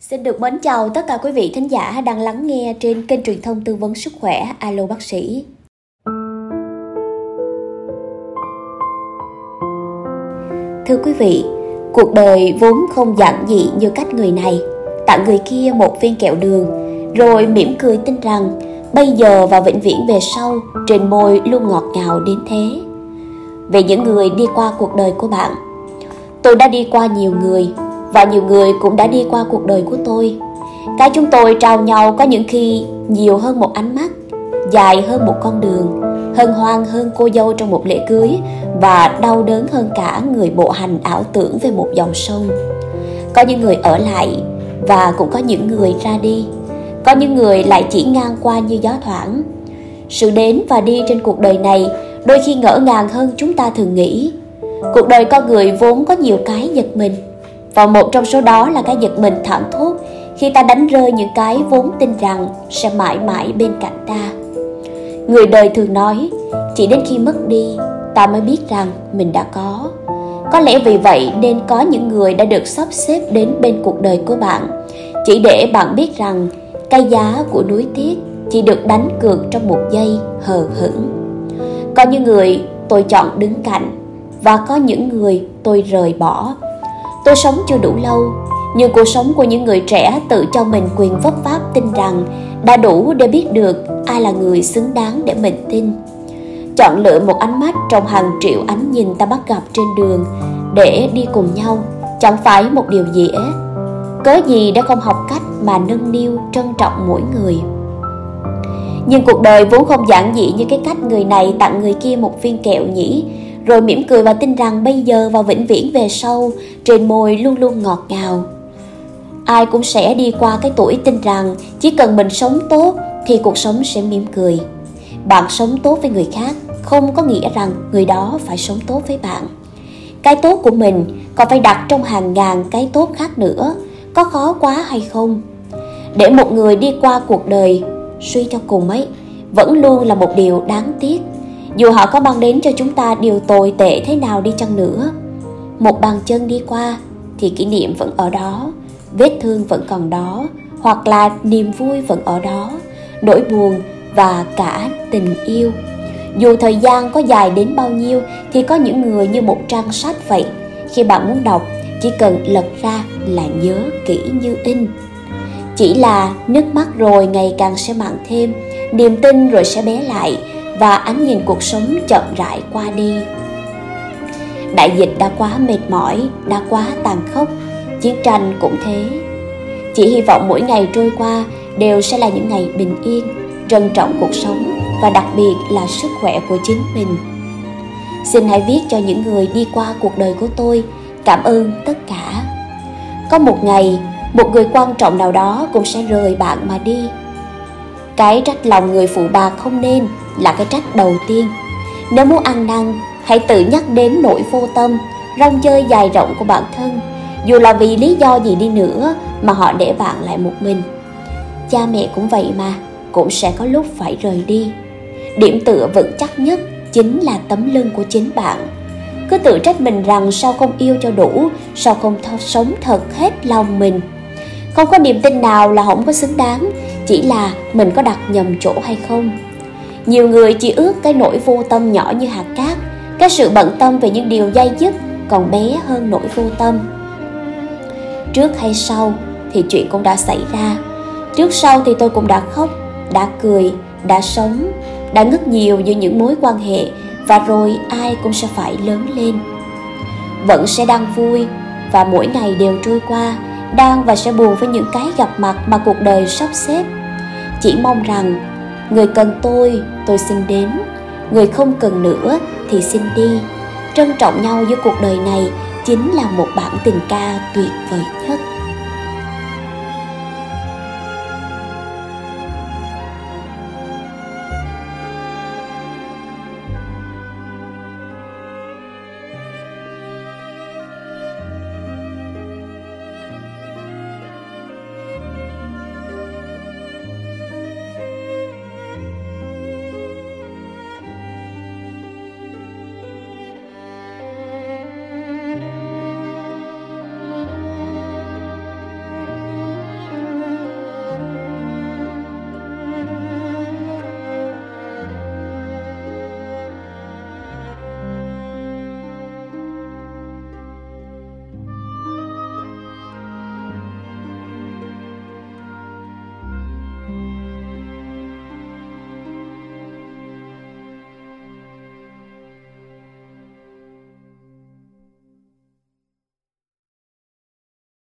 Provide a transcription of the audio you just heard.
Xin được mến chào tất cả quý vị thính giả đang lắng nghe trên kênh truyền thông tư vấn sức khỏe Alo Bác sĩ. Thưa quý vị, cuộc đời vốn không giản dị như cách người này, tặng người kia một viên kẹo đường, rồi mỉm cười tin rằng bây giờ và vĩnh viễn về sau trên môi luôn ngọt ngào đến thế. Về những người đi qua cuộc đời của bạn, tôi đã đi qua nhiều người và nhiều người cũng đã đi qua cuộc đời của tôi. Cái chúng tôi trao nhau có những khi nhiều hơn một ánh mắt, dài hơn một con đường, hân hoan hơn cô dâu trong một lễ cưới và đau đớn hơn cả người bộ hành ảo tưởng về một dòng sông. Có những người ở lại và cũng có những người ra đi. Có những người lại chỉ ngang qua như gió thoảng. Sự đến và đi trên cuộc đời này đôi khi ngỡ ngàng hơn chúng ta thường nghĩ. Cuộc đời con người vốn có nhiều cái giật mình và một trong số đó là cái giật mình thảm thốt khi ta đánh rơi những cái vốn tin rằng sẽ mãi mãi bên cạnh ta. Người đời thường nói, chỉ đến khi mất đi, ta mới biết rằng mình đã có. Có lẽ vì vậy nên có những người đã được sắp xếp đến bên cuộc đời của bạn, chỉ để bạn biết rằng cái giá của núi tiếc chỉ được đánh cược trong một giây hờ hững. Có những người tôi chọn đứng cạnh và có những người tôi rời bỏ Tôi sống chưa đủ lâu, nhưng cuộc sống của những người trẻ tự cho mình quyền vấp pháp tin rằng đã đủ để biết được ai là người xứng đáng để mình tin. Chọn lựa một ánh mắt trong hàng triệu ánh nhìn ta bắt gặp trên đường để đi cùng nhau chẳng phải một điều dễ. Cớ gì đã không học cách mà nâng niu trân trọng mỗi người. Nhưng cuộc đời vốn không giản dị như cái cách người này tặng người kia một viên kẹo nhỉ rồi mỉm cười và tin rằng bây giờ và vĩnh viễn về sau, trên môi luôn luôn ngọt ngào. Ai cũng sẽ đi qua cái tuổi tin rằng chỉ cần mình sống tốt thì cuộc sống sẽ mỉm cười. Bạn sống tốt với người khác không có nghĩa rằng người đó phải sống tốt với bạn. Cái tốt của mình còn phải đặt trong hàng ngàn cái tốt khác nữa, có khó quá hay không? Để một người đi qua cuộc đời, suy cho cùng ấy, vẫn luôn là một điều đáng tiếc dù họ có mang đến cho chúng ta điều tồi tệ thế nào đi chăng nữa, một bàn chân đi qua thì kỷ niệm vẫn ở đó, vết thương vẫn còn đó, hoặc là niềm vui vẫn ở đó, nỗi buồn và cả tình yêu. Dù thời gian có dài đến bao nhiêu thì có những người như một trang sách vậy. Khi bạn muốn đọc, chỉ cần lật ra là nhớ kỹ như in. Chỉ là nước mắt rồi ngày càng sẽ mặn thêm, niềm tin rồi sẽ bé lại và ánh nhìn cuộc sống chậm rãi qua đi. Đại dịch đã quá mệt mỏi, đã quá tàn khốc, chiến tranh cũng thế. Chỉ hy vọng mỗi ngày trôi qua đều sẽ là những ngày bình yên, trân trọng cuộc sống và đặc biệt là sức khỏe của chính mình. Xin hãy viết cho những người đi qua cuộc đời của tôi cảm ơn tất cả. Có một ngày, một người quan trọng nào đó cũng sẽ rời bạn mà đi. Cái trách lòng người phụ bạc không nên là cái trách đầu tiên. Nếu muốn ăn năn, hãy tự nhắc đến nỗi vô tâm, rong chơi dài rộng của bản thân. Dù là vì lý do gì đi nữa mà họ để bạn lại một mình. Cha mẹ cũng vậy mà, cũng sẽ có lúc phải rời đi. Điểm tựa vững chắc nhất chính là tấm lưng của chính bạn. Cứ tự trách mình rằng sao không yêu cho đủ, sao không th- sống thật hết lòng mình. Không có niềm tin nào là không có xứng đáng, chỉ là mình có đặt nhầm chỗ hay không nhiều người chỉ ước cái nỗi vô tâm nhỏ như hạt cát, cái sự bận tâm về những điều dây dứt còn bé hơn nỗi vô tâm. Trước hay sau thì chuyện cũng đã xảy ra. Trước sau thì tôi cũng đã khóc, đã cười, đã sống, đã ngất nhiều giữa những mối quan hệ và rồi ai cũng sẽ phải lớn lên. Vẫn sẽ đang vui và mỗi ngày đều trôi qua, đang và sẽ buồn với những cái gặp mặt mà cuộc đời sắp xếp. Chỉ mong rằng người cần tôi tôi xin đến. Người không cần nữa thì xin đi. Trân trọng nhau giữa cuộc đời này chính là một bản tình ca tuyệt vời nhất.